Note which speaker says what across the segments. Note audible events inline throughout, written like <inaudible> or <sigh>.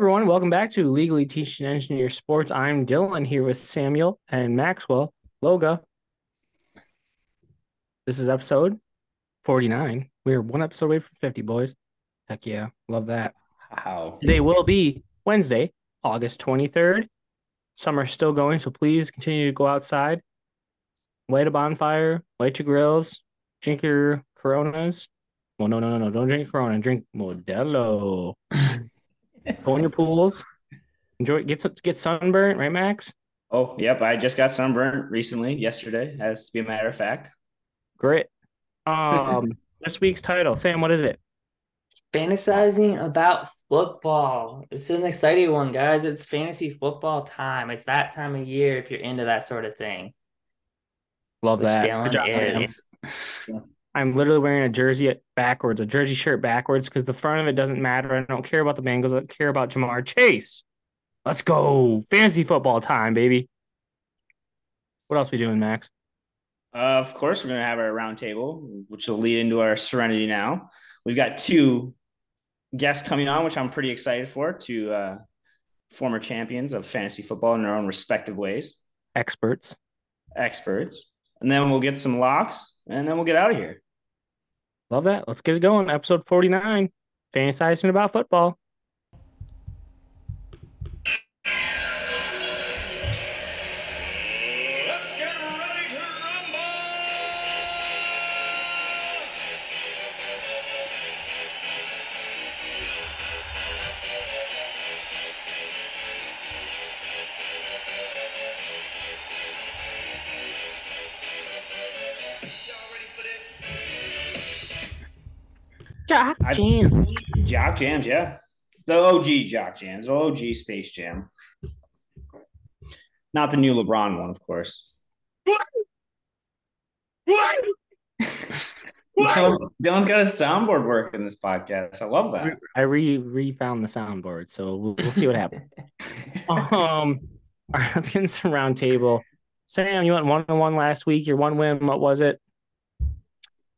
Speaker 1: everyone, welcome back to Legally Teach Teaching Engineer Sports. I'm Dylan here with Samuel and Maxwell Loga. This is episode 49. We're one episode away from 50, boys. Heck yeah, love that.
Speaker 2: Wow.
Speaker 1: Today will be Wednesday, August 23rd. Summer's still going, so please continue to go outside, light a bonfire, light your grills, drink your Coronas. Well, no, no, no, no, don't drink Corona. Drink Modelo. <clears throat> go in your pools. Enjoy. Get get sunburnt, right, Max?
Speaker 2: Oh, yep. I just got sunburned recently, yesterday, as to be a matter of fact.
Speaker 1: Great. Um, <laughs> this week's title, Sam. What is it?
Speaker 3: Fantasizing about football. It's an exciting one, guys. It's fantasy football time. It's that time of year if you're into that sort of thing.
Speaker 1: Love
Speaker 3: Which
Speaker 1: that.
Speaker 3: Dylan
Speaker 1: Good job, Sam.
Speaker 3: is.
Speaker 1: I'm literally wearing a jersey backwards, a jersey shirt backwards, because the front of it doesn't matter. I don't care about the Bengals. I don't care about Ja'Marr Chase. Let's go. Fantasy football time, baby. What else are we doing, Max?
Speaker 2: Uh, of course, we're going to have our roundtable, which will lead into our Serenity now. We've got two guests coming on, which I'm pretty excited for, two uh, former champions of fantasy football in their own respective ways,
Speaker 1: Experts.
Speaker 2: experts. And then we'll get some locks, and then we'll get out of here.
Speaker 1: Love that. Let's get it going. Episode 49. Fantasizing about football. Jams.
Speaker 2: Jock Jams, yeah. The OG Jock Jams, the OG Space Jam. Not the new LeBron one, of course. Dylan- <laughs> Dylan's got a soundboard work in this podcast. I love that.
Speaker 1: I re refound the soundboard, so we'll, we'll see what happens. <laughs> um, all right, let's get into some round table. Sam, you went one on one last week. Your one win, what was it?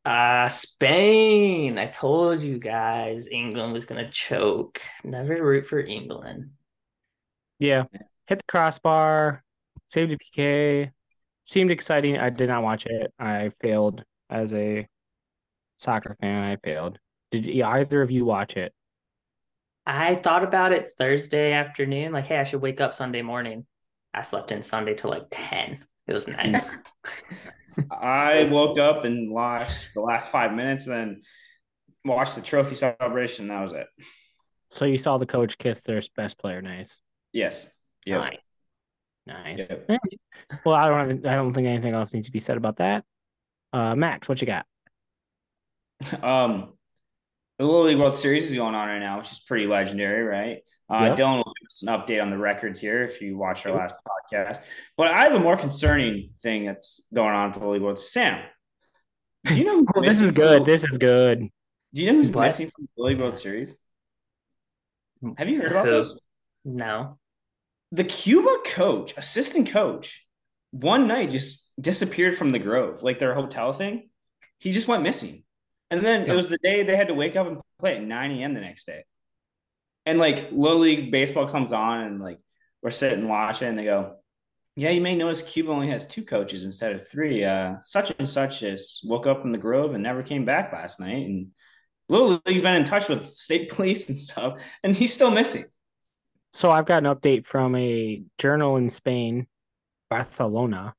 Speaker 3: Uh, Spain. I told you guys England was going to choke. Never root for England.
Speaker 1: Yeah, hit the crossbar, saved a PK. Seemed exciting. I did not watch it. I failed as a soccer fan. I failed. Did either of you watch it?
Speaker 3: I thought about it Thursday afternoon. Like, hey, I should wake up Sunday morning. I slept in Sunday till like 10. It was nice. <laughs>
Speaker 2: I woke up and watched the last five minutes, and then watched the trophy celebration. That was it.
Speaker 1: So you saw the coach kiss their best player. Nice.
Speaker 2: Yes. Yeah.
Speaker 1: Nice. Nice.
Speaker 2: Yep.
Speaker 1: All right. Well, I don't have, I don't think anything else needs to be said about that. Uh, Max, what you got? <laughs>
Speaker 2: Um, the Little League World Series is going on right now, which is pretty legendary, right? Uh,
Speaker 1: Yep.
Speaker 2: Dylan will give us an update on the records here if you watched our last podcast. But I have a more concerning thing that's going on for the League World. Sam, do you know? <laughs> who's
Speaker 1: Oh, this is good. This is good.
Speaker 2: Do you know who's
Speaker 3: What?
Speaker 2: missing from the League World Series? Have you heard about
Speaker 3: Who?
Speaker 2: this?
Speaker 3: no.
Speaker 2: The Cuba coach, assistant coach, one night just disappeared from the Grove, like their hotel thing. He just went missing. And then it was the day they had to wake up and play at 9 a.m. the next day. And like Little League Baseball comes on and like we're sitting watching and they go, Yeah, you may notice Cuba only has two coaches instead of three. Uh, such and such just woke up in the Grove and never came back last night. And Little League's been in touch with state <laughs> police and stuff, and he's still missing.
Speaker 1: So I've got an update from a journal in Spain, Barcelona.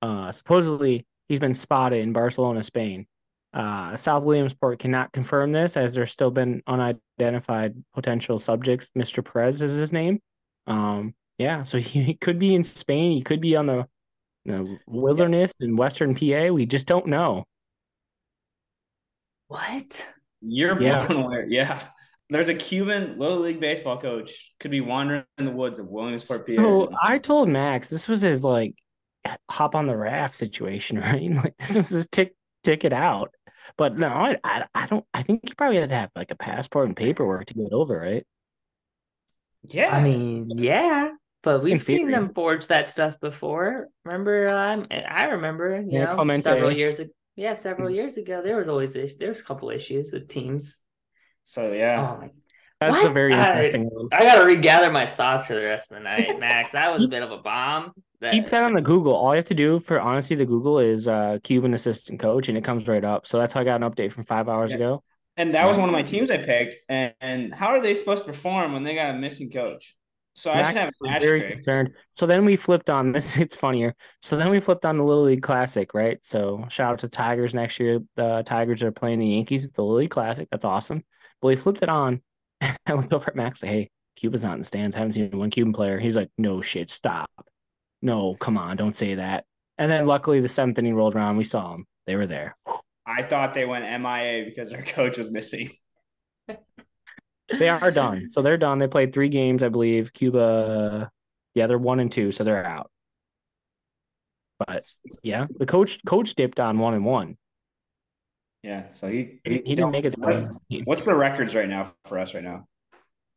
Speaker 1: Uh, supposedly he's been spotted in Barcelona, Spain. Uh, South Williamsport cannot confirm this as there's still been unidentified potential subjects. Mr. Perez is his name. Um, yeah, so he, <laughs> he could be in Spain. He could be on the, the wilderness in Western PA. We just don't know.
Speaker 3: What?
Speaker 2: You're
Speaker 1: Yeah.
Speaker 2: blown away. Yeah. There's a Cuban Little League baseball coach could be wandering in the woods of Williamsport, PA.
Speaker 1: So I told Max this was his like hop on the raft situation, <laughs> right? Like this was his tick ticket out. But no, I, I I don't I think you probably had to have like a passport and paperwork to get over, right?
Speaker 2: yeah.
Speaker 3: I mean, yeah, but we've seen them forge that stuff before. Remember, um, I remember, you
Speaker 1: Yeah,
Speaker 3: know,
Speaker 1: Clemente.
Speaker 3: several years ago. Yeah, several years ago, there was always is- there was a couple issues with teams.
Speaker 2: so yeah.
Speaker 3: Oh my!
Speaker 1: That's a
Speaker 3: What?
Speaker 1: very
Speaker 3: I-
Speaker 1: interesting one.
Speaker 3: I gotta regather my thoughts for the rest of the night, Max. That was a bit of a bomb. That,
Speaker 1: Keep that on the Google. All you have to do for honestly the Google is uh Cuban assistant coach and it comes right up. So that's how I got an update from five hours
Speaker 2: Yeah.
Speaker 1: ago.
Speaker 2: And that was one of my teams I picked. And, and how are they supposed to perform when they got a missing coach? So I should have an
Speaker 1: very
Speaker 2: asterisk.
Speaker 1: concerned. So then we flipped on <laughs> this. It's funnier. So then we flipped on the Little League Classic, right? So shout out to Tigers next year. The Tigers are playing the Yankees at the Little League Classic. That's awesome. But we flipped it on. <laughs> And I went over at Max. Like, hey, Cuba's not in the stands. I haven't seen one Cuban player. He's like, no shit, stop. No, come on, don't say that. And then luckily the seventh inning rolled around. We saw them. They were there.
Speaker 2: I thought they went MIA because their coach was missing. <laughs>
Speaker 1: They are done. So they're done. They played three games, I believe. Cuba, yeah, they're one and two, so they're out. But yeah, the coach coach dipped on one and one.
Speaker 2: Yeah. So he
Speaker 1: He, he didn't make it to
Speaker 2: What-
Speaker 1: the team.
Speaker 2: What's the records right now for us right now?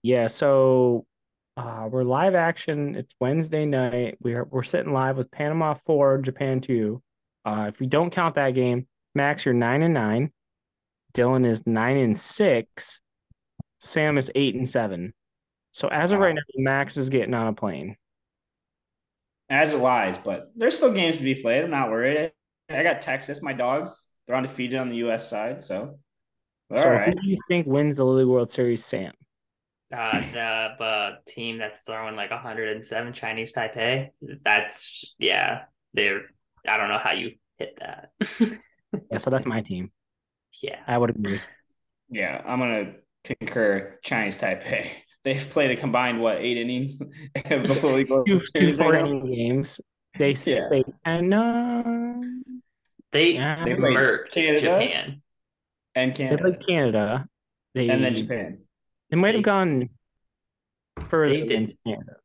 Speaker 1: Yeah, so uh, we're live action. It's Wednesday night. We're we're sitting live with Panama four, Japan two. Uh, if we don't count that game, Max, you're nine and nine. Dylan is nine and six. Sam is eight and seven. So as of right now, Max is getting on a plane.
Speaker 2: As it lies, but there's still games to be played. I'm not worried. I got Texas, my dogs. They're undefeated on the U.S. side, so all
Speaker 1: so
Speaker 2: right.
Speaker 1: who do you think wins the Lily World Series, Sam?
Speaker 3: Uh, the uh, team that's throwing like 107 Chinese Taipei. That's yeah, they're. I don't know how you hit that.
Speaker 1: Yeah, so that's my team. <laughs>
Speaker 3: yeah,
Speaker 1: I would agree.
Speaker 2: Yeah, I'm gonna concur. Chinese Taipei. <laughs> They've played a combined what eight innings of the Little League World
Speaker 1: Two, two
Speaker 2: Series right now?
Speaker 1: four-inning games. They
Speaker 2: Yeah.
Speaker 1: they and uh,
Speaker 3: they
Speaker 1: Yeah.
Speaker 2: They played Canada?
Speaker 3: Japan.
Speaker 2: and
Speaker 1: they played Canada. They
Speaker 2: and then Japan.
Speaker 1: They might have
Speaker 3: They-
Speaker 1: gone further
Speaker 3: They
Speaker 1: against Canada.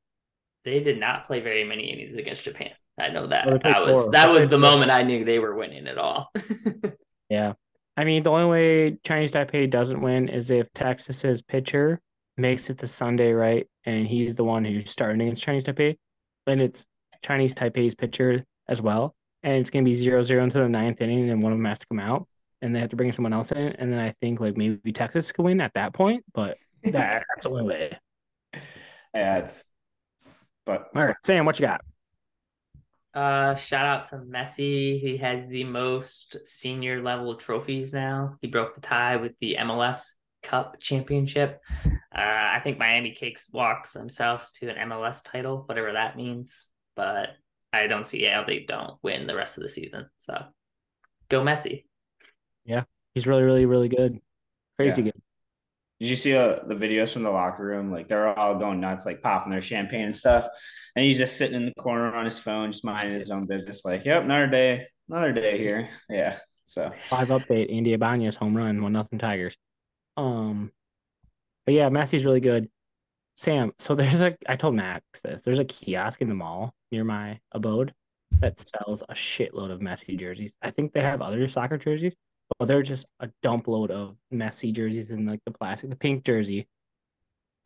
Speaker 3: They did not play very many innings against Japan. I know that.
Speaker 1: they played
Speaker 3: That was
Speaker 1: four.
Speaker 3: that
Speaker 1: They
Speaker 3: was
Speaker 1: played
Speaker 3: the
Speaker 1: four.
Speaker 3: moment I knew they were winning it all. <laughs>
Speaker 1: Yeah. I mean, the only way Chinese Taipei doesn't win is if Texas's pitcher makes it to Sunday, right? And he's the one who's starting against Chinese Taipei. And it's Chinese Taipei's pitcher as well. And it's going to be 0 0 into the ninth inning, and one of them has to come out. And they have to bring someone else in. And then I think like maybe Texas could win at that point. But that, that's the only way.
Speaker 2: Yeah, it's. But
Speaker 1: All right. Sam, what you got?
Speaker 3: Uh, shout out to Messi. He has the most senior level trophies now. He broke the tie with the MLS Cup championship. Uh, I think Miami Cakes walks themselves to an MLS title, whatever that means. But I don't see how they don't win the rest of the season. So go Messi.
Speaker 1: Yeah, he's really, really, really good. Crazy
Speaker 2: Yeah.
Speaker 1: good.
Speaker 2: Did you see uh, the videos from the locker room? Like they're all going nuts, like popping their champagne and stuff. And he's just sitting in the corner on his phone, just minding his own business. Like, yep, another day, another day here. Yeah. So
Speaker 1: Five update, Andy Ibanez home run, one nothing Tigers. Um, but yeah, Messi's really good. Sam, so there's a I told Max this. There's a kiosk in the mall near my abode that sells a shitload of Messi jerseys. I think they have other soccer jerseys, but they're just a dump load of Messi jerseys in like the plastic, the pink jersey.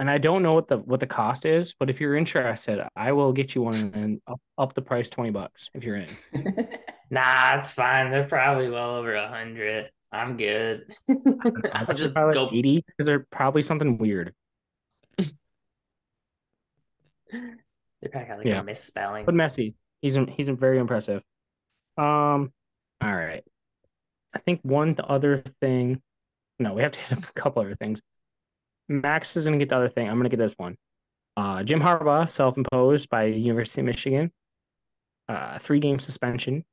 Speaker 1: And I don't know what the what the cost is, but if you're interested, I will get you one and up, up the price twenty bucks if you're in. <laughs>
Speaker 3: Nah, it's fine. They're probably well over a hundred. I'm good. <laughs> I'll just
Speaker 1: probably
Speaker 3: go.
Speaker 1: 80 because they're probably something weird. <laughs>
Speaker 3: They probably got like
Speaker 1: Yeah.
Speaker 3: a misspelling.
Speaker 1: But Messi, he's he's very impressive. Um, all right. I think one other thing. No, we have to <laughs> hit a couple other things. Max is gonna get the other thing. I'm gonna get this one. Uh, Jim Harbaugh, self-imposed by the University of Michigan. Uh, three-game suspension.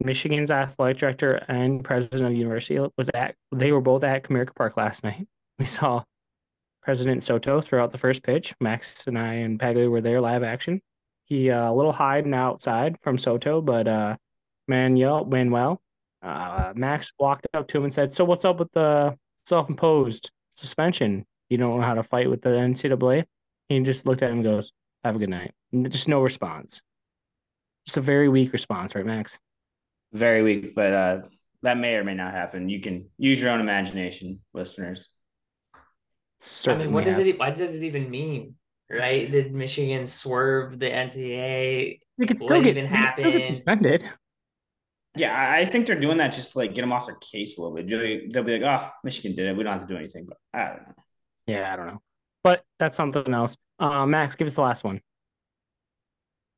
Speaker 1: Michigan's athletic director and president of the university was at. They were both at Comerica Park last <laughs> night. We saw President Soto throw out the first pitch. Max and I and Paglia were there live action. He uh, a little hiding outside from Soto, but uh, Manuel Manuel uh, Max walked up to him and said, "So what's up with the self-imposed suspension? You don't know how to fight with the NCAA?" He just looked at him and goes, "Have a good night." And just no response. Just a very weak response, right, Max?
Speaker 2: very weak, but uh, that may or may not happen. You can use your own imagination, listeners.
Speaker 3: I mean, what does it? What does it even mean? Right? Did Michigan swerve the NCAA?
Speaker 1: They could
Speaker 3: what
Speaker 1: still get,
Speaker 3: even
Speaker 1: they could still get suspended.
Speaker 2: Yeah, I think they're doing that just to, like get them off their case a little bit. They'll be- like, "Oh, Michigan did it. We don't have to do anything." But I don't know.
Speaker 1: Yeah, I don't know. but that's something else. Uh, Max, give us the last one.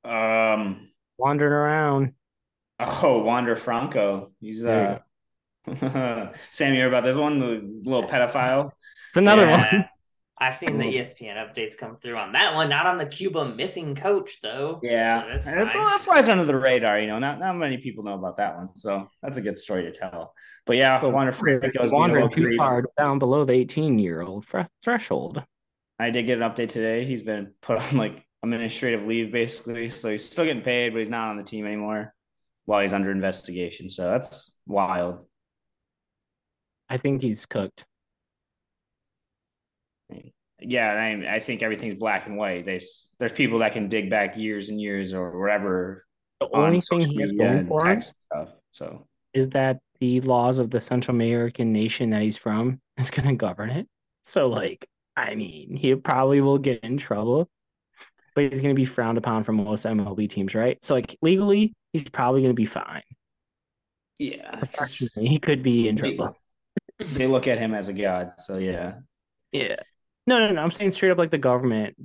Speaker 2: Um.
Speaker 1: Wandering around.
Speaker 2: Oh, Wander Franco. He's uh. <laughs> Sam, you heard about this one? The little pedophile.
Speaker 1: It's another
Speaker 3: Yeah.
Speaker 1: one. <laughs>
Speaker 3: I've seen the hmm. E ESPN updates come through on that one, not on the Cuba missing coach though.
Speaker 2: Yeah,
Speaker 3: That's
Speaker 2: that's,
Speaker 3: fine.
Speaker 2: that flies under the radar. You know, not not many people know about that one, so that's a good story to tell. But yeah,
Speaker 1: So
Speaker 2: Wander Franco's being a
Speaker 1: Wandering too far down below the 18 year old threshold.
Speaker 2: I did get an update today. He's been put on like administrative leave basically, so he's still getting paid, but he's not on the team anymore while he's under investigation. So that's wild.
Speaker 1: I think he's cooked.
Speaker 2: Yeah, I, I think everything's black and white. There's there's people that can dig back years and years or whatever.
Speaker 1: The
Speaker 2: on
Speaker 1: only thing
Speaker 2: social
Speaker 1: he has going for him
Speaker 2: stuff. So
Speaker 1: is that the laws of the Central American nation that he's from is <laughs> going to govern it. So, like, I mean, he probably will get in trouble, but he's going to be frowned upon from most MLB teams, right? So, like, legally, he's probably going to be fine.
Speaker 2: yeah,
Speaker 1: Professionally, he could be in trouble.
Speaker 2: they look at him as a god. So yeah,
Speaker 1: Yeah. No, no, no. I'm saying straight up like the government.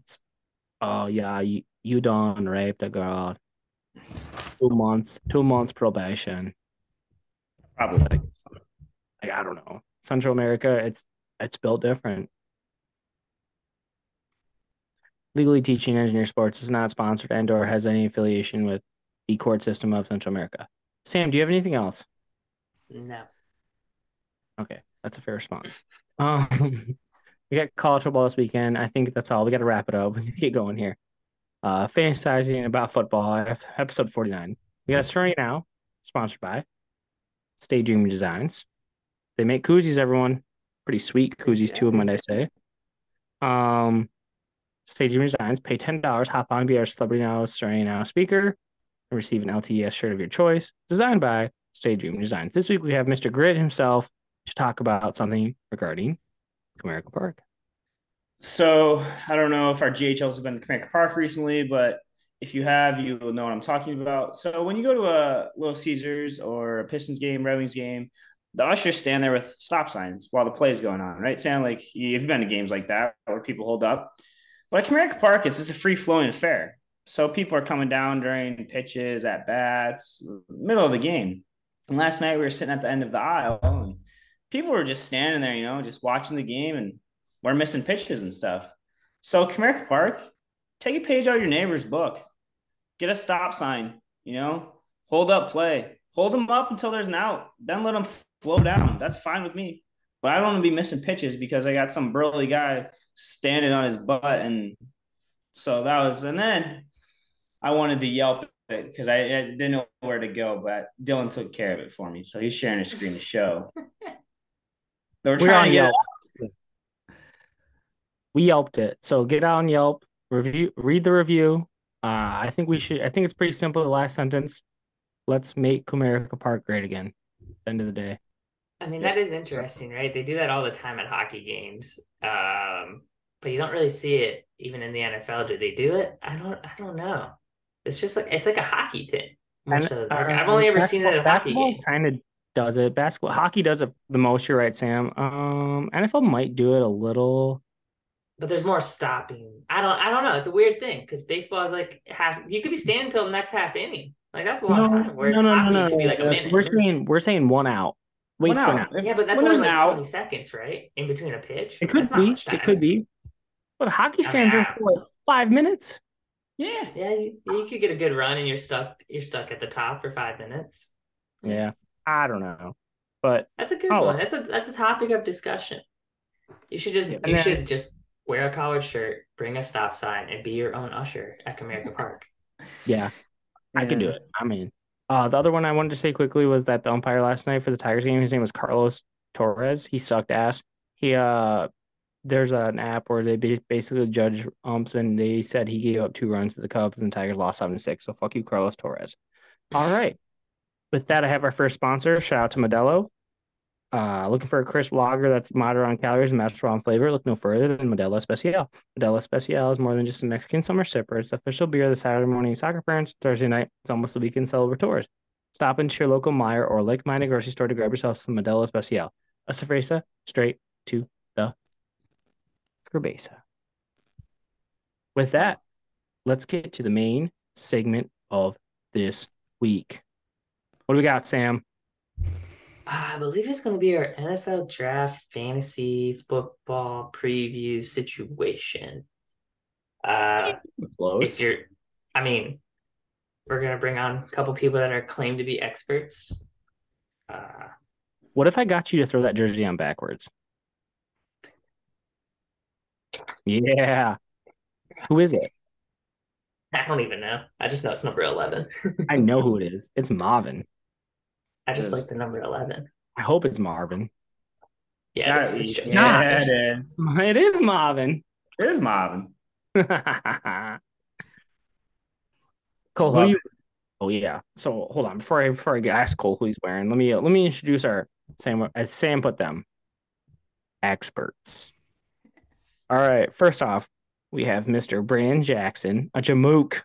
Speaker 1: Oh, yeah, you, you done raped a girl. Two months, two months probation.
Speaker 2: probably.
Speaker 1: Like, like I don't know. Central America, it's it's built different. Legally teaching engineer sports is not sponsored and or has any affiliation with the court system of Central America. Sam, do you have anything else?
Speaker 3: No.
Speaker 1: Okay, that's a fair response. Um, we got college football this weekend. I think that's all. We got to wrap it up. <laughs> We get going here. Uh, fantasizing about football, episode 49. We got a story now, sponsored by Stay Dream Designs. They make koozies, everyone. Pretty sweet koozies, too, might I say. Um, Stay Dream Designs. Pay $10, hop on, be our Serenity now, story now speaker, and receive an LTS shirt of your choice, designed by Stay Dream Designs. This week we have Mr. Grit himself to talk about something regarding Comerica Park.
Speaker 2: So I don't know if our GHLs have been to Comerica Park recently, but if you have, you will know what I'm talking about. So when you go to a Little Caesars or a Pistons game, Red Wings game, the ushers stand there with stop signs while the play is going on, right? Sound like you've been to games like that where people hold up. But at Comerica Park, it's just a free flowing affair. So people are coming down during pitches, at bats, middle of the game. And last night we were sitting at the end of the aisle and people were just standing there, you know, just watching the game and we're missing pitches and stuff. So Comerica Park, take a page out of your neighbor's book. Get a stop sign, you know, hold up play. Hold them up until there's an out. Then let them flow down. That's fine with me. But I don't want to be missing pitches because I got some burly guy standing on his butt. And so that was, and then I wanted to yelp it because I, I didn't know where to go, but Dylan took care of it for me. So he's sharing his screen to show. <laughs> They were
Speaker 1: We're
Speaker 2: trying
Speaker 1: on
Speaker 2: to get
Speaker 1: Yelp. We Yelped it. So get on Yelp, review, read the review. Uh, I think we should. I think it's pretty simple. The last sentence. Let's make Comerica Park great again. End of the day.
Speaker 3: I mean, that is interesting, right? They do that all the time at hockey games. Um, but you don't really see it even in the NFL. Do they do it? I don't I don't know. It's just like it's like a hockey thing. More
Speaker 1: And,
Speaker 3: so.
Speaker 1: uh,
Speaker 3: I've only ever seen it at hockey
Speaker 1: basketball
Speaker 3: games.
Speaker 1: Kind of does it. Basketball, hockey does it the most. You're right, Sam. Um, NFL might do it a little.
Speaker 3: But there's more stopping. I don't I don't know. It's a weird thing because baseball is like half you could be standing until the next half inning. Like that's a long
Speaker 1: No,
Speaker 3: time. Whereas
Speaker 1: no, no,
Speaker 3: hockey
Speaker 1: no, no,
Speaker 3: could be like a
Speaker 1: no.
Speaker 3: minute.
Speaker 1: We're saying we're saying one out. Wait
Speaker 2: One
Speaker 1: for
Speaker 2: out.
Speaker 1: now.
Speaker 3: Yeah, but that's
Speaker 2: when
Speaker 3: only like
Speaker 2: out,
Speaker 3: 20 seconds, right? In between a pitch.
Speaker 1: It could be. It could be. But hockey
Speaker 3: I mean,
Speaker 1: stands there for what, five minutes.
Speaker 2: Yeah.
Speaker 3: Yeah, you, you could get a good run and you're stuck you're stuck at the top for five minutes.
Speaker 1: Yeah, I don't know, but
Speaker 3: That's a good
Speaker 1: Oh.
Speaker 3: one. That's a that's a topic of discussion. You should just you
Speaker 1: then-
Speaker 3: should just wear a collared shirt, bring a stop sign, and be your own usher at Comerica Park. <laughs>
Speaker 1: yeah, I can do it. I mean, uh, the other one I wanted to say quickly was that the umpire last night for the Tigers game, his name was Carlos Torres. He sucked ass. He uh, there's an app where they basically judge umps, and they said he gave up two runs to the Cubs, and the Tigers lost seven to six. So fuck you, Carlos Torres. All right. With that, I have our first sponsor. Shout out to Modelo. Uh, looking for a crisp lager that's moderate on calories and matched on flavor. Look no further than Modelo Especial. Modelo Especial is more than just a Mexican summer sipper. It's the official beer of the Saturday morning soccer parents. Thursday night, it's almost the weekend celebrators. Stop into your local Meijer or like-minded grocery store to grab yourself some Modelo Especial. A cerveza straight to the cerveza. with that, let's get to the main segment of this week. What do we got, Sam?
Speaker 3: I believe it's going to be our NFL draft fantasy football preview situation. Uh, if
Speaker 1: Close.
Speaker 3: you're, I mean, we're going to bring on a couple people that are claimed to be experts. Uh,
Speaker 1: What if I got you to throw that jersey on backwards? Yeah. Who is it?
Speaker 3: I don't even know. I just know it's number 11. <laughs>
Speaker 1: I know who it is. It's Marvin.
Speaker 3: I just like the number 11.
Speaker 1: I hope it's Marvin.
Speaker 3: Yeah, it's,
Speaker 2: Yeah,
Speaker 3: it's just,
Speaker 2: yeah, it is. <laughs>
Speaker 1: It is Marvin.
Speaker 2: It is Marvin. <laughs>
Speaker 1: Cole, who you? Oh yeah. So hold on before I before I ask Cole who he's wearing. Let me let me introduce our Sam as Sam put them experts. All right. First off, we have Mr. Brandon Jackson, a Jamook.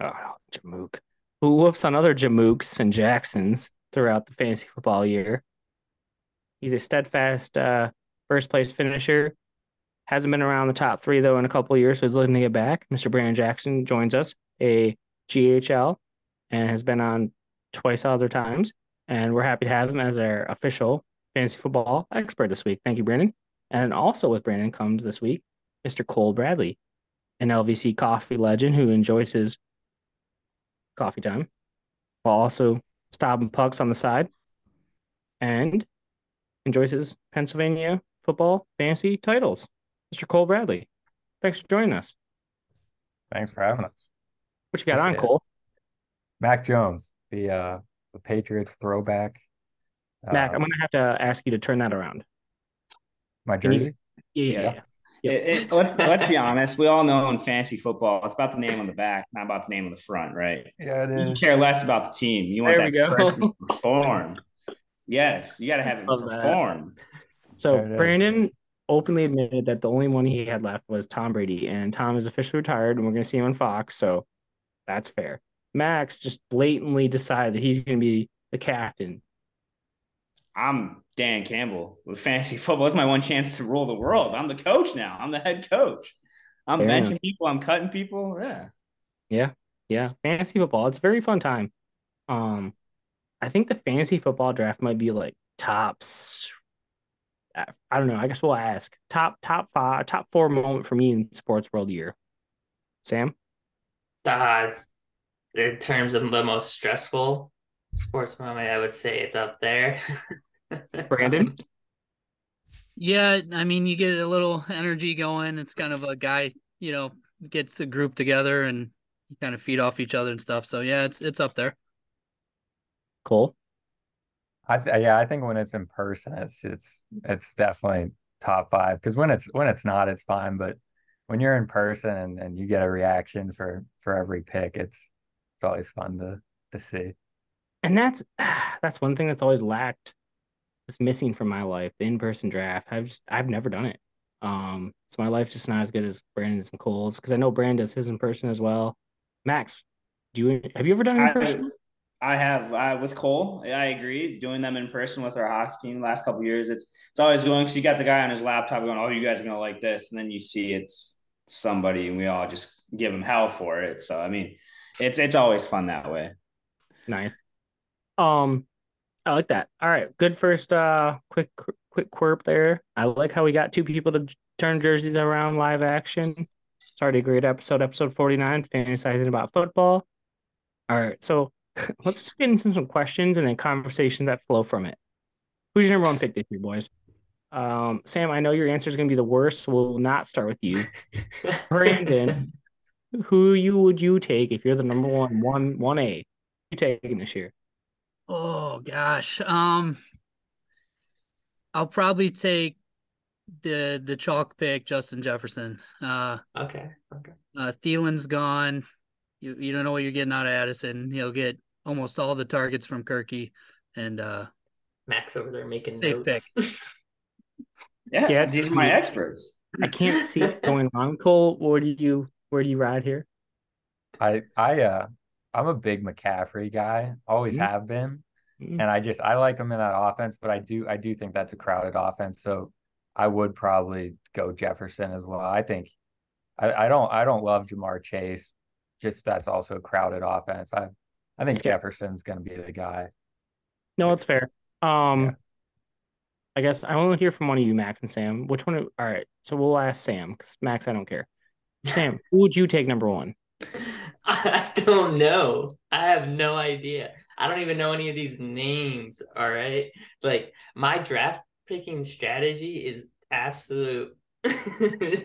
Speaker 1: Oh, Jamook, who whoops on other Jamooks and Jacksons throughout the fantasy football year. He's a steadfast uh, first place finisher. Hasn't been around the top three though in a couple years, so he's looking to get back. Mr. Brandon Jackson joins us, a GHL, and has been on twice other times. And we're happy to have him as our official fantasy football expert this week. Thank you, Brandon. And also with Brandon comes this week, Mr. Cole Bradley, an LVC coffee legend who enjoys his coffee time while also stopping pucks on the side and enjoys his Pennsylvania football fantasy titles. Mr. Cole Bradley, thanks for joining us.
Speaker 4: Thanks for having us.
Speaker 1: What you got on, Cole?
Speaker 4: Mac Jones, the uh the Patriots throwback.
Speaker 1: Mac,
Speaker 4: Uh,
Speaker 1: I'm gonna have to ask you to turn that around.
Speaker 4: my
Speaker 1: can you-
Speaker 4: jersey.
Speaker 1: Yeah, yeah,
Speaker 4: Yeah.
Speaker 1: Yeah. Yep.
Speaker 2: It, it, let's let's be honest. We all know in fantasy football, it's about the name on the back, not about the name on the front, right?
Speaker 4: Yeah, it
Speaker 2: You care less about the team. You want
Speaker 1: There we
Speaker 2: that
Speaker 1: go.
Speaker 2: person to perform. Yes, you got to have it
Speaker 1: Love that.
Speaker 2: perform.
Speaker 1: So
Speaker 4: There it is.
Speaker 1: Brandon openly admitted that the only one he had left was Tom Brady, and Tom is officially retired, and we're gonna see him on Fox, so that's fair. Max just blatantly decided that he's gonna be the captain.
Speaker 2: I'm Dan Campbell with fantasy <laughs> football. It's my one chance to rule the world. I'm the coach now. I'm the head coach. I'm
Speaker 1: Yeah.
Speaker 2: benching people. I'm cutting people. Yeah.
Speaker 1: Yeah, yeah. Fantasy football. It's a very fun time. Um, I think the fantasy football draft might be like tops. I I don't know. I guess we'll ask top top five, top four moment for me in sports world year. Sam,
Speaker 3: Uh, it's- in terms of the most stressful sports moment, I would say it's up there. <laughs>
Speaker 1: Brandon.
Speaker 5: Yeah, I mean, you get a little energy going. It's kind of a guy, you know, gets the group together and you kind of feed off each other and stuff. So yeah, it's it's up there.
Speaker 1: Cool.
Speaker 4: I th- yeah, I think when it's in person, it's it's it's definitely top five. Because when it's when it's not, it's fine. But when you're in person and, and you get a reaction for for every pick, it's it's always fun to to see.
Speaker 1: And that's <sighs> that's one thing that's always lacked. It's missing from my life, the in-person draft. I've just I've never done it. Um, so my life's just not as good as Brandon's and Cole's because I know Brandon does his in person as well. Max, do you have you ever done in person?
Speaker 2: I, I have uh, with Cole. I agree. Doing them in person with our hockey team last couple years, it's it's always going because you got the guy on his laptop going, "Oh, you guys are gonna like this," and then you see it's somebody, and we all just give him hell for it. So I mean, it's it's always fun that way.
Speaker 1: Nice. Um, I like that. All right, good first uh quick quick quirp there. I like how we got two people to turn jerseys around live action. It's already a great episode, episode 49, fantasizing about football. All right, so <laughs> let's just get into some questions and then conversations that flow from it. Who's your number one pick this year, boys? Um, Sam, I know your answer is gonna be the worst, so we'll not start with you. <laughs> Brandon, who you would you take if you're the number one one one A? You taking this year?
Speaker 5: Oh gosh. Um I'll probably take the the chalk pick, Justin Jefferson. Uh
Speaker 3: okay. Okay.
Speaker 5: uh Thielen's gone. You you don't know what you're getting out of Addison. He'll get almost all the targets from Kirky. And uh
Speaker 3: Max over there making
Speaker 5: Safe
Speaker 3: notes. <laughs>
Speaker 2: Yeah,
Speaker 1: Yeah.
Speaker 2: these are my experts.
Speaker 1: I can't see it <laughs> going on. Cole, where do you where do you ride here?
Speaker 4: I I uh I'm a big McCaffrey guy, always
Speaker 1: Mhm.
Speaker 4: have been.
Speaker 1: Mm.
Speaker 4: And I just I like him in that offense, but I do I do think that's a crowded offense. So I would probably go Jefferson as well. I think I, I don't I don't love Ja'Marr Chase. Just that's also a crowded offense. I I think. Jefferson's going to be the guy.
Speaker 1: No, it's fair. Um,
Speaker 4: Yeah.
Speaker 1: I guess I want to hear from one of you, Max and Sam. Which one? All right, so we'll ask Sam because Max, I don't care. <laughs> Sam, who would you take number one?
Speaker 3: I don't know. I have no idea. I don't even know any of these names. All right. Like my draft picking strategy is absolute <laughs>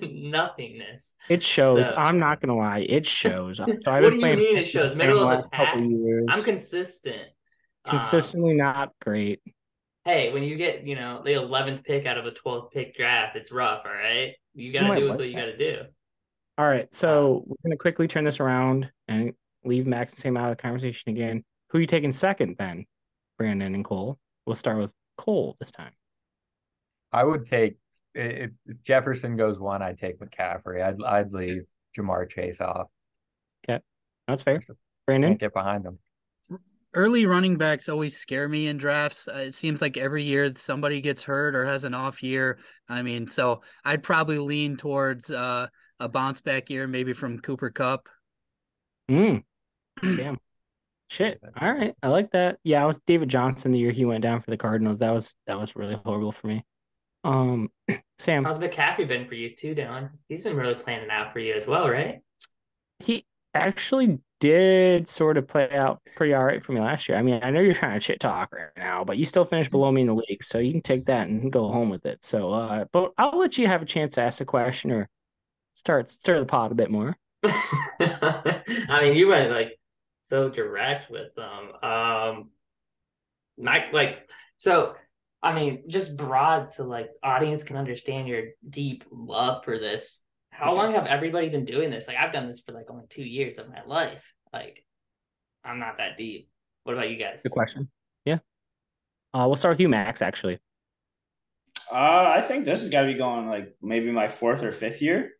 Speaker 3: nothingness.
Speaker 1: It shows.
Speaker 3: So-
Speaker 1: I'm not gonna lie, it shows. <laughs> So
Speaker 3: What do you mean it shows? Middle of the pack? I'm consistent. Um,
Speaker 1: consistently not great.
Speaker 3: hey, when you get, you know, the 11th pick out of a 12th pick draft, it's rough. All right. You got to do
Speaker 1: like
Speaker 3: what you got to do.
Speaker 1: All right, so we're gonna quickly turn this around and leave Max and Sam out of the conversation again. Who are you taking second, Ben? Brandon and Cole. We'll start with Cole this time.
Speaker 4: I would take if if Jefferson goes one, I'd take McCaffrey. I'd I'd leave Ja'Marr Chase off.
Speaker 1: Okay, that's fair. Brandon,
Speaker 4: Can't get behind him.
Speaker 5: Early running backs always scare me in drafts. Uh, It seems like every year somebody gets hurt or has an off year. I mean, so I'd probably lean towards uh, a bounce back year, maybe from Cooper Kupp.
Speaker 1: Mm. <clears throat> Damn. Shit. All right. I like that. Yeah, I was David Johnson the year he went down for the Cardinals. That was that was really horrible for me. Um <clears throat> Sam,
Speaker 3: How's McCaffrey been for you too, Dylan? He's been really playing it out for you as well, right?
Speaker 1: he actually did sort of play out pretty all right for me last year. I mean, I know you're trying to shit talk right now, but you still finished below me in the league, so you can take that and go home with it. So uh but I'll let you have a chance to ask a question or start stir the pot a bit more. <laughs>
Speaker 3: I mean, you went like so direct with them. Um, not like so. I mean, just broad so like audience can understand your deep love for this. How long have everybody been doing this? Like, I've done this for like only two years of my life. Like, I'm not that deep. What about you guys?
Speaker 1: Good question. Yeah. Uh we'll start with you, Max, actually.
Speaker 2: Uh, I think this has got to be going like maybe my fourth or fifth year.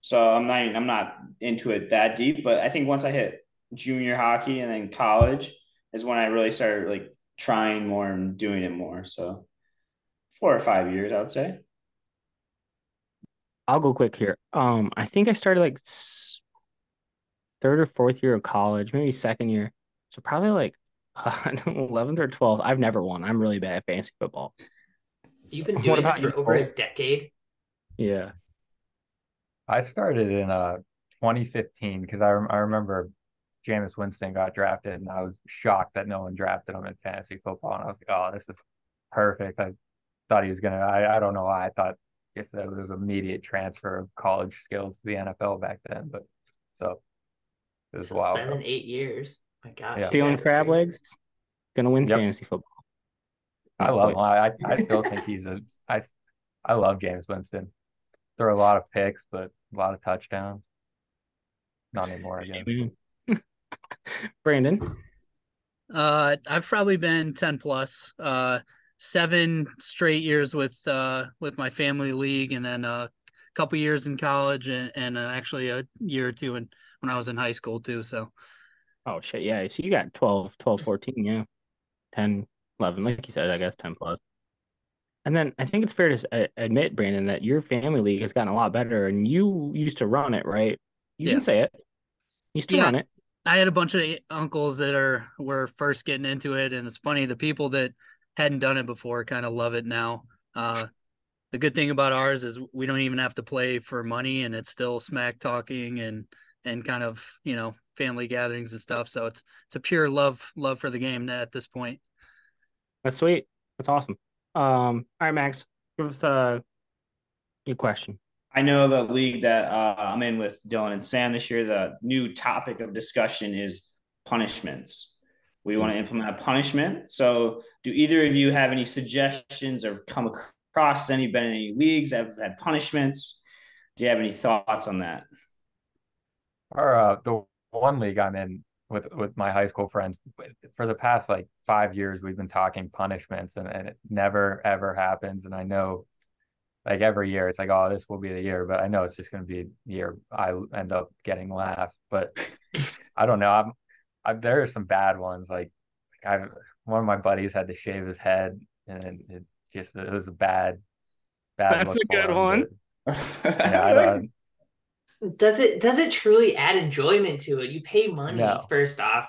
Speaker 2: So I'm not I'm not into it that deep, but I think once I hit junior hockey and then college is when I really started like trying more and doing it more. So four or five years, I would say.
Speaker 1: I'll go quick here. Um, I think I started like third or fourth year of college, maybe second year. So probably like <laughs> eleventh or twelfth. I've never won. I'm really bad at fantasy football.
Speaker 3: You've been doing this
Speaker 1: about you,
Speaker 3: for over a decade.
Speaker 1: Yeah.
Speaker 4: I started in uh 2015 because I, rem- I remember Jameis Winston got drafted and I was shocked that no one drafted him in fantasy football and I was like, oh, this is perfect. I thought he was gonna. I, I don't know why I thought just that it was immediate transfer of college skills to the NFL back then, but so it was
Speaker 3: So
Speaker 4: wild.
Speaker 3: seven, eight years. My God.
Speaker 4: Yeah.
Speaker 1: Stealing crab
Speaker 3: crazy.
Speaker 1: legs. Gonna win
Speaker 4: Yep.
Speaker 1: fantasy football.
Speaker 4: I love him. I I I still think he's a I I love Jameis Winston. Throw a lot of picks, but a lot of touchdowns. Not anymore again.
Speaker 1: Amen. <laughs> Brandon.
Speaker 5: Uh, I've probably been 10 plus, uh, seven straight years with, uh, with my family league and then a couple years in college and, and uh, actually a year or two in, when I was in high school too. So
Speaker 1: Oh shit, yeah. So you got 12, 12, 14, yeah. 10, 11, like you said, I guess 10 plus. And then I think it's fair to admit, Brandon, that your family league has gotten a lot better and you used to run it, right? You
Speaker 5: Yeah.
Speaker 1: can say it. You to
Speaker 5: Yeah.
Speaker 1: run it.
Speaker 5: I had a bunch of uncles that are were first getting into it, and it's funny the people that hadn't done it before kind of love it now. Uh, the good thing about ours is we don't even have to play for money, and it's still smack talking and and kind of you know family gatherings and stuff. So it's it's a pure love love for the game at this point.
Speaker 1: That's sweet. That's awesome. Um, all right, Max, give us uh, your question.
Speaker 2: I know the league that uh, I'm in with Dylan and Sam this year. The new topic of discussion is punishments. We want to implement a punishment. So, do either of you have any suggestions or come across any been in any leagues that have had punishments? Do you have any thoughts on that?
Speaker 4: Or uh, the one league I'm in with with my high school friends for the past like five years, we've been talking punishments, and, and it never ever happens. And I know, like every year, it's like, oh, this will be the year, but I know it's just going to be the year I end up getting last. But I don't know. I'm, I, there are some bad ones. Like, like I, one of my buddies had to shave his head, and it just it was a bad, bad.
Speaker 1: That's
Speaker 4: look
Speaker 1: a good
Speaker 4: him,
Speaker 1: one.
Speaker 4: but- <laughs> yeah, I don't,
Speaker 3: does it does it truly add enjoyment to it? You pay money
Speaker 4: No.
Speaker 3: first off,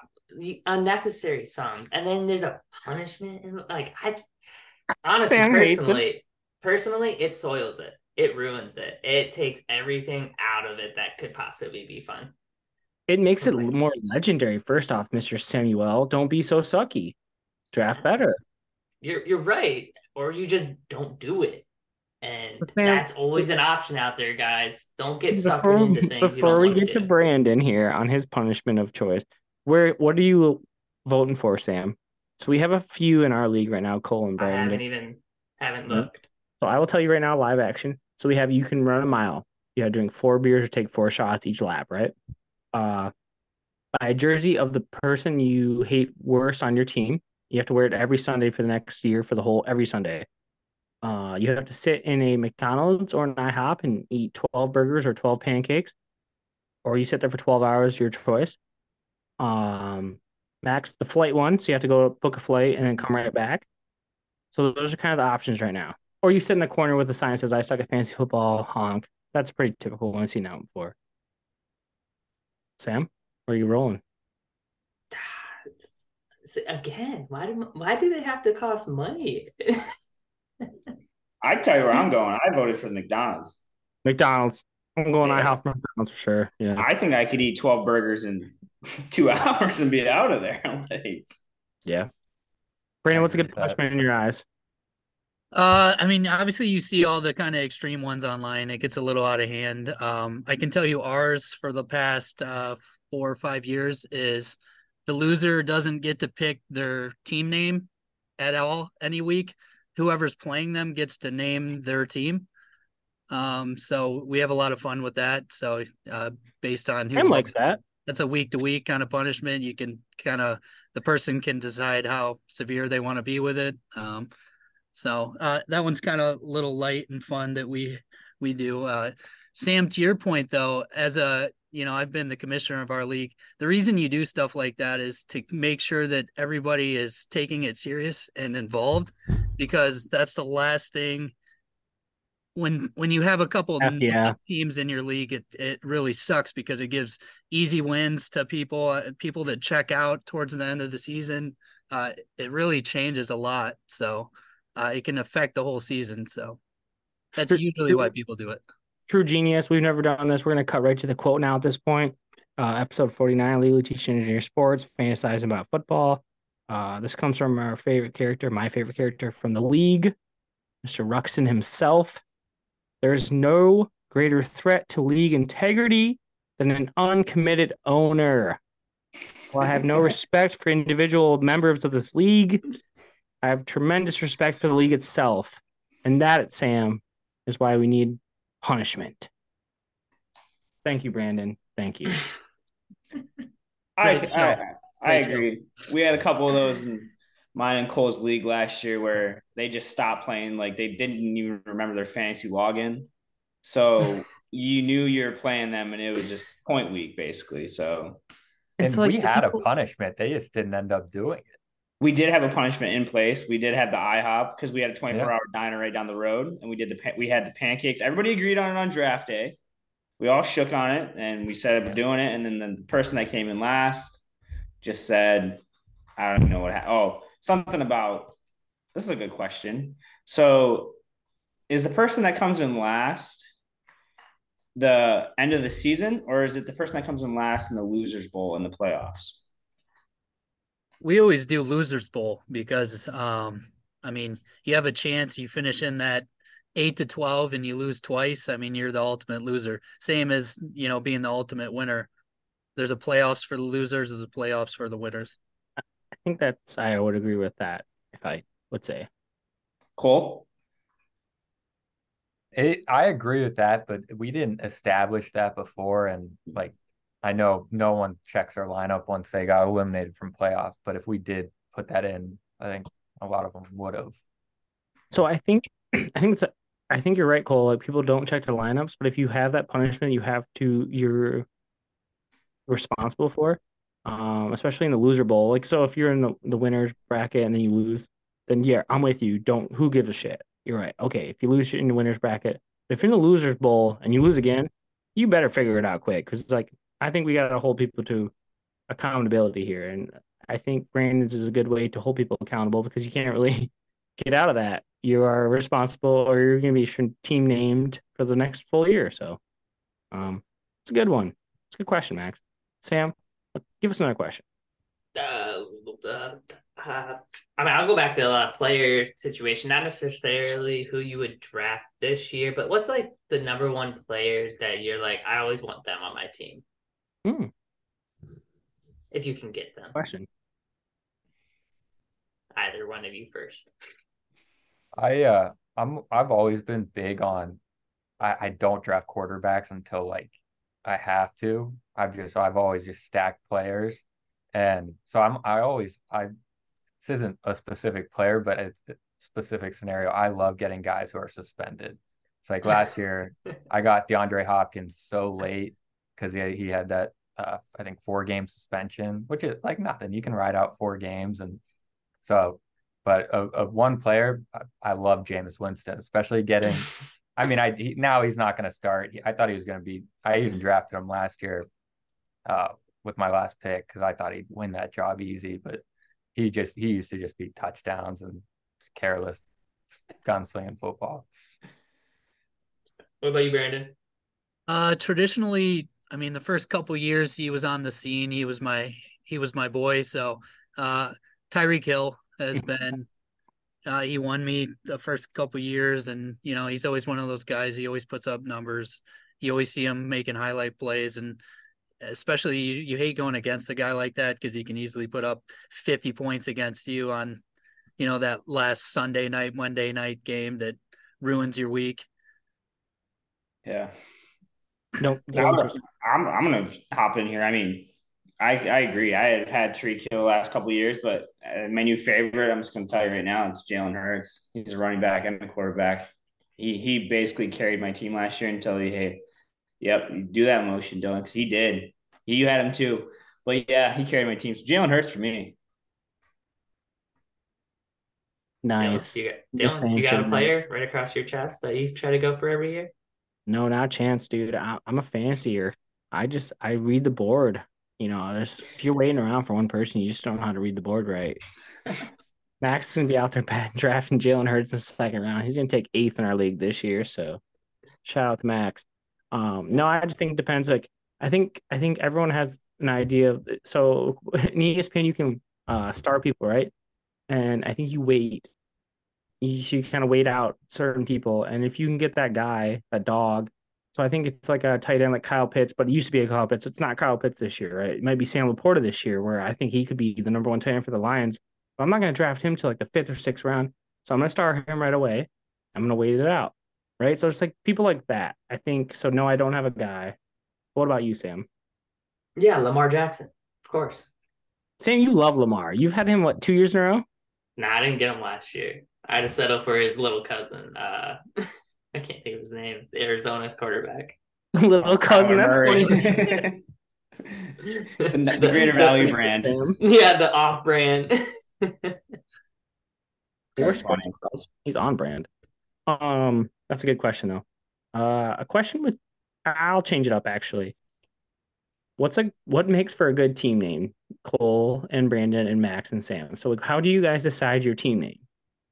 Speaker 3: unnecessary sums, and then there's a punishment. And like I, honestly,
Speaker 1: Sam
Speaker 3: personally, personally, it soils it. It ruins it. It takes everything out of it that could possibly be fun.
Speaker 1: It makes it more legendary. First off, Mr. Samuel, don't be so sucky. Draft better.
Speaker 3: You're you're right, or you just don't do it. And that's always an option out there, guys. Don't get
Speaker 1: Before,
Speaker 3: into things. you
Speaker 1: before we get to
Speaker 3: do.
Speaker 1: Brandon here on his punishment of choice, where what are you voting for, Sam? So we have a few in our league right now, Cole and Brandon.
Speaker 3: I haven't even haven't
Speaker 1: Mhm.
Speaker 3: looked.
Speaker 1: So I will tell you right now, live action. So we have you can run a mile. You have to drink four beers or take four shots each lap, right? Uh, buy a jersey of the person you hate worst on your team. You have to wear it every Sunday for the next year for the whole every Sunday. Uh, you have to sit in a McDonald's or an IHOP and eat 12 burgers or 12 pancakes, or you sit there for 12 hours, your choice. Um, max the flight one, so you have to go book a flight and then come right back. So those are kind of the options right now. Or you sit in the corner with a sign that says, I suck at fantasy football, honk. That's pretty typical one. I've seen that one before. Sam, where are you rolling?
Speaker 3: Again, why do why do they have to cost money? <laughs>
Speaker 2: I tell you where I'm going. I voted for McDonald's.
Speaker 1: McDonald's. I'm going
Speaker 2: Yeah.
Speaker 1: IHOP McDonald's for sure. Yeah.
Speaker 2: I think I could eat 12 burgers in <laughs> two <laughs> hours and be out of there. <laughs> I'm like,
Speaker 1: Yeah. Brandon, what's a good
Speaker 4: agree
Speaker 1: punishment in your eyes?
Speaker 5: Uh, I mean, obviously you see all the kind of extreme ones online. It gets a little out of hand. Um, I can tell you ours for the past uh four or five years is the loser doesn't get to pick their team name at all any week. Whoever's playing them gets to name their team. Um, so we have a lot of fun with that. So uh based on who
Speaker 1: likes that.
Speaker 5: that's a week to week kind of punishment. You can kind of the person can decide how severe they want to be with it. Um, so uh, that one's kind of a little light and fun that we we do. Uh, Sam, to your point though, as a you know, I've been the commissioner of our league. The reason you do stuff like that is to make sure that everybody is taking it serious and involved, because that's the last thing. When when you have a couple of
Speaker 1: yeah.
Speaker 5: teams in your league, it it really sucks because it gives easy wins to people uh, people that check out towards the end of the season. Uh, it really changes a lot, so uh, it can affect the whole season. So that's usually why people do it.
Speaker 1: True genius. We've never done this. We're going to cut right to the quote now at this point. Uh, episode 49, Legally Teaching Engineer Sports, fantasizing about football. Uh, this comes from our favorite character, my favorite character from the league, Mr. Ruxin himself. There's no greater threat to league integrity than an uncommitted owner. While I have no <laughs> respect for individual members of this league, I have tremendous respect for the league itself. And that, Sam, is why we need punishment. Thank you, Brandon. Thank you. <laughs>
Speaker 2: I,
Speaker 5: Great
Speaker 2: I. I agree. We had a couple of those in mine and Cole's league last year where they just stopped playing. Like they didn't even remember their fantasy login. So <laughs> you knew you were playing them and it was just point week basically. So
Speaker 4: And
Speaker 1: It's like
Speaker 4: we had
Speaker 1: people-
Speaker 4: a punishment. They just didn't end up doing it.
Speaker 2: We did have a punishment in place. We did have the IHOP because we had a 24
Speaker 4: Yeah.
Speaker 2: hour diner right down the road and we did the, we had the pancakes. Everybody agreed on it on draft day. We all shook on it and we said we're doing it. And then the person that came in last just said, I don't know what, ha- oh, something about, this is a good question. So is the person that comes in last the end of the season or is it the person that comes in last in the losers bowl in the playoffs?
Speaker 5: We always do losers bowl because um I mean you have a chance you finish in that eight to twelve and you lose twice. I mean you're the ultimate loser. Same as you know being the ultimate winner. There's a playoffs for the losers, there's a playoffs for the winners.
Speaker 1: I think that's, I would agree with that, if I would say.
Speaker 2: Cole?
Speaker 4: It, I agree with that, but we didn't establish that before. And like, I know no one checks our lineup once they got eliminated from playoffs, but if we did put that in, I think a lot of them would have.
Speaker 1: So I think, <clears throat> I think it's, a, I think you're right, Cole. Like people don't check their lineups, but if you have that punishment, you have to, you're responsible for, um, especially in the loser bowl. Like, so if you're in the, the winners bracket and then you lose, then yeah, I'm with you. Don't, who gives a shit? You're right. Okay. If you lose in the winners bracket, if you're in the losers bowl and you lose again, you better figure it out quick because it's like I think we got to hold people to accountability here, and I think Brandon's is a good way to hold people accountable because you can't really <laughs> get out of that. You are responsible, or you're going to be team named for the next full year. So, um, it's a good one. It's a good question, Max. Sam, give us another question.
Speaker 3: Uh, uh, uh, I mean, I'll go back to a player situation, not necessarily who you would draft this year, but what's like the number one player that you're like, I always want them on my team.
Speaker 1: Hmm.
Speaker 3: If you can get them,
Speaker 1: Question.
Speaker 3: either one of you first.
Speaker 4: I uh I'm I've always been big on I, I don't draft quarterbacks until like I have to. I've just I've always just stacked players. And so I'm I always I this isn't a specific player, but it's a specific scenario. I love getting guys who are suspended. It's like last <laughs> year I got DeAndre Hopkins so late because he he had that uh, I think four game suspension, which is like nothing. You can ride out four games, and so. But of, of one player, I, I love Jameis Winston, especially getting. <laughs> I mean, I he, now he's not going to start. I thought he was going to be. I even drafted him last year, uh, with my last pick because I thought he'd win that job easy. But he just he used to just be touchdowns and careless gunslinging football.
Speaker 3: What about you, Brandon?
Speaker 5: Uh, traditionally, I mean, the first couple years he was on the scene, he was my he was my boy. So, uh, Tyreek Hill has <laughs> been. Uh, he won me the first couple years, and you know he's always one of those guys. He always puts up numbers. You always see him making highlight plays, and especially you, you hate going against a guy like that because he can easily put up 50 points against you on, you know, that last Sunday night, Monday night game that ruins your week.
Speaker 2: Yeah.
Speaker 1: No, <laughs>
Speaker 2: I'm I'm gonna hop in here. I mean, I I agree. I have had Tyreek Hill the last couple years, but uh, my new favorite, I'm just gonna tell you right now, it's Jalen Hurts. He's a running back and a quarterback. He he basically carried my team last year until he hey, yep, do that motion, Dylan, because he did. You had him too, but yeah, he carried my team. So Jalen Hurts for me.
Speaker 1: nice.
Speaker 3: You got, Dylan, you got a player right across your chest that you try to go for every year?
Speaker 1: No, not a chance, dude. I, I'm a fancier. I just I read the board. You know, if you're waiting around for one person, you just don't know how to read the board right. <laughs> Max is gonna be out there <laughs> bad, drafting Jalen Hurts in the second round. He's gonna take eighth in our league this year. So, shout out to Max. Um, no, I just think it depends. Like, I think I think everyone has an idea of. So <laughs> in ESPN, you can uh, star people, right? And I think you wait. You should kind of wait out certain people, and if you can get that guy, that dog. So I think it's like a tight end like Kyle Pitts, but it used to be a Kyle Pitts. It's not Kyle Pitts this year, right? It might be Sam LaPorta this year, where I think he could be the number one tight end for the Lions. But I'm not going to draft him to like the fifth or sixth round. So I'm going to start him right away. I'm going to wait it out, right? So it's like people like that. I think so. No, I don't have a guy. What about you, Sam?
Speaker 3: Yeah, Lamar Jackson, of course.
Speaker 1: Sam, you love Lamar. You've had him what two years in a row?
Speaker 3: Nah, I didn't get him last year. I had to settle for his little cousin. Uh, <laughs> I can't think of his name. The Arizona quarterback. <laughs>
Speaker 1: Little cousin. That's
Speaker 2: Murray.
Speaker 1: funny. <laughs>
Speaker 2: the, the Greater Value brand.
Speaker 3: Yeah, the off-brand.
Speaker 1: Or Spartan Cross. He's on brand. Um, that's a good question though. Uh, a question with I'll change it up actually. What's a what makes for a good team name? Cole and Brandon and Max and Sam. So like, how do you guys decide your team name?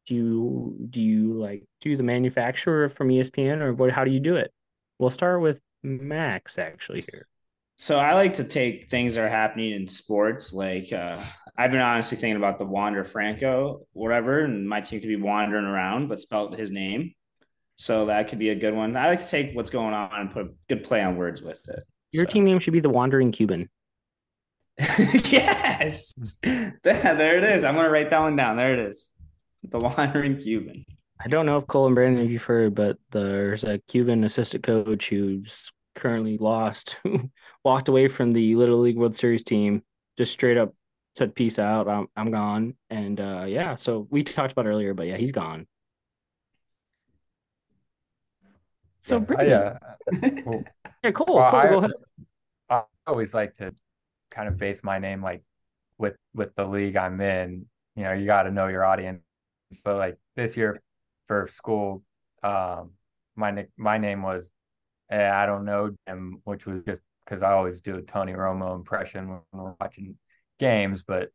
Speaker 1: Do you do you like do the manufacturer from ESPN or what? How do you do it? We'll start with Max actually here.
Speaker 2: So I like to take things that are happening in sports. Like uh, I've been honestly thinking about the Wander Franco, whatever, and my team could be wandering around, but spelled his name. So that could be a good one. I like to take what's going on and put a good play on words with it.
Speaker 1: Your
Speaker 2: So-
Speaker 1: team name should be the Wandering Cuban. <laughs>
Speaker 2: yes, <laughs> there, there it is. I'm gonna write that one down. There it is. The Wandering Cuban.
Speaker 1: I don't know if Cole and Brandon, if you've heard, but there's a Cuban assistant coach who's currently lost, <laughs> who walked away from the Little League World Series team, just straight up said, "Peace out, I'm I'm gone." And uh, yeah, so we talked about it earlier, but yeah, he's gone. So
Speaker 4: I,
Speaker 1: Brandon,
Speaker 4: uh, <laughs> well,
Speaker 1: yeah, Cole,
Speaker 4: well,
Speaker 1: Cole,
Speaker 4: I-
Speaker 1: go ahead.
Speaker 4: I always like to kind of base my name like with with the league I'm in. You know, you got to know your audience. So like this year for school, um, my my name was eh, I don't know him, which was just because I always do a Tony Romo impression when we're watching games. But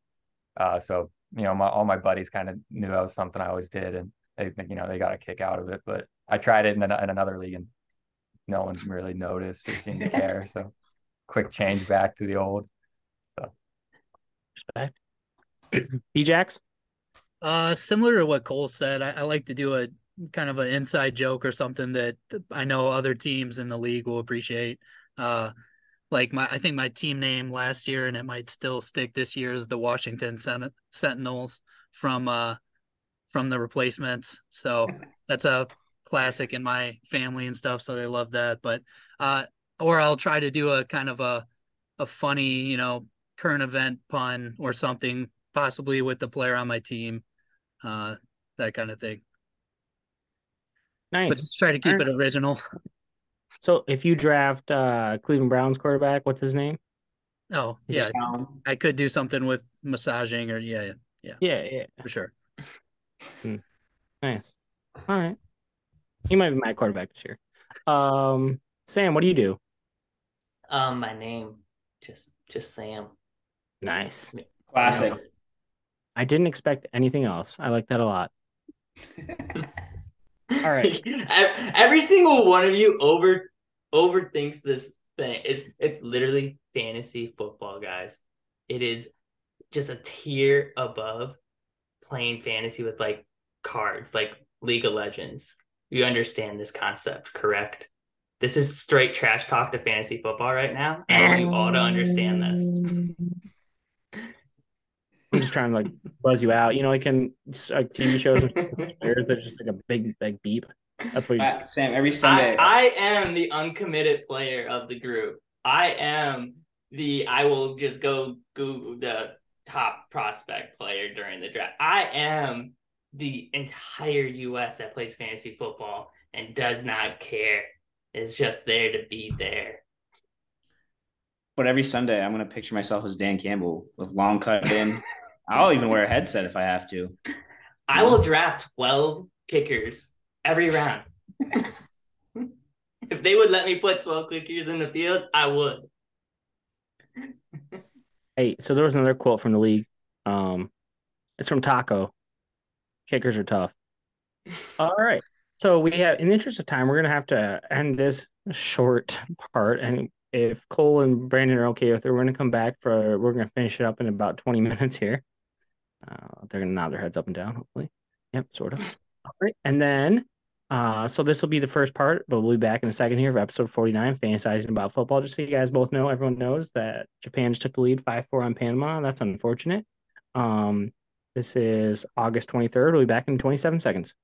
Speaker 4: uh, so you know, my all my buddies kind of knew that was something I always did, and they think you know they got a kick out of it. But I tried it in, an, in another league, and no one really noticed or seemed to <laughs> care. So quick change back to the old.
Speaker 1: Respect. <clears throat> Jax.
Speaker 5: Uh, similar to what Cole said, I, I like to do a kind of an inside joke or something that I know other teams in the league will appreciate. Uh, like my, I think my team name last year, and it might still stick this year, is the Washington Sen- Sentinels from uh from the replacements. So that's a classic in my family and stuff. So they love that. But uh, or I'll try to do a kind of a a funny, you know, current event pun or something, possibly with the player on my team, uh, that kind of thing.
Speaker 1: Nice.
Speaker 5: But just try to keep it original.
Speaker 1: So if you draft uh Cleveland Browns quarterback, what's his name?
Speaker 5: Oh,
Speaker 2: Is
Speaker 5: yeah. I could do something with massaging or yeah, yeah,
Speaker 1: Yeah, yeah.
Speaker 5: for sure.
Speaker 1: Nice. All right. He might be my quarterback this year. Um, Sam, what do you do?
Speaker 3: Um, my name, just just Sam.
Speaker 1: Nice.
Speaker 2: Classic.
Speaker 1: I didn't expect anything else. I like that a lot. <laughs> All right. <laughs>
Speaker 3: Every single one of you over overthinks this thing. It's it's literally fantasy football, guys. It is just a tier above playing fantasy with like cards, like League of Legends. You understand this concept, correct? This is straight trash talk to fantasy football right now. I want you all to understand this.
Speaker 1: I'm just trying to like buzz you out. You know, like in like TV shows, and <laughs> there's just like a big, big beep. That's what you just
Speaker 2: Uh, Sam, every Sunday.
Speaker 3: I, I am the uncommitted player of the group. I am the I will just go Google the top prospect player during the draft. I am the entire US that plays fantasy football and does not care. Is just there to be there.
Speaker 2: but every Sunday, I'm gonna picture myself as Dan Campbell with long cut in. <laughs> I'll even wear a headset if I have to.
Speaker 3: I will draft 12 kickers every round. <laughs> if they would let me put 12 kickers in the field, I would.
Speaker 1: Hey, so there was another quote from the league. Um, it's from Taco. Kickers are tough. <laughs> All right. So we have, in the interest of time, we're gonna have to end this short part. And if Cole and Brandon are okay with it, we're gonna come back for. We're gonna finish it up in about twenty minutes here. Uh, they're gonna nod their heads up and down. Hopefully, yep, sort of. <laughs> All right, and then. Uh, so this will be the first part, but we'll be back in a second here for episode 49, fantasizing about football. Just so you guys both know, everyone knows that Japan just took the lead 5-4 on Panama. That's unfortunate. Um, this is August 23rd. We'll be back in 27 seconds.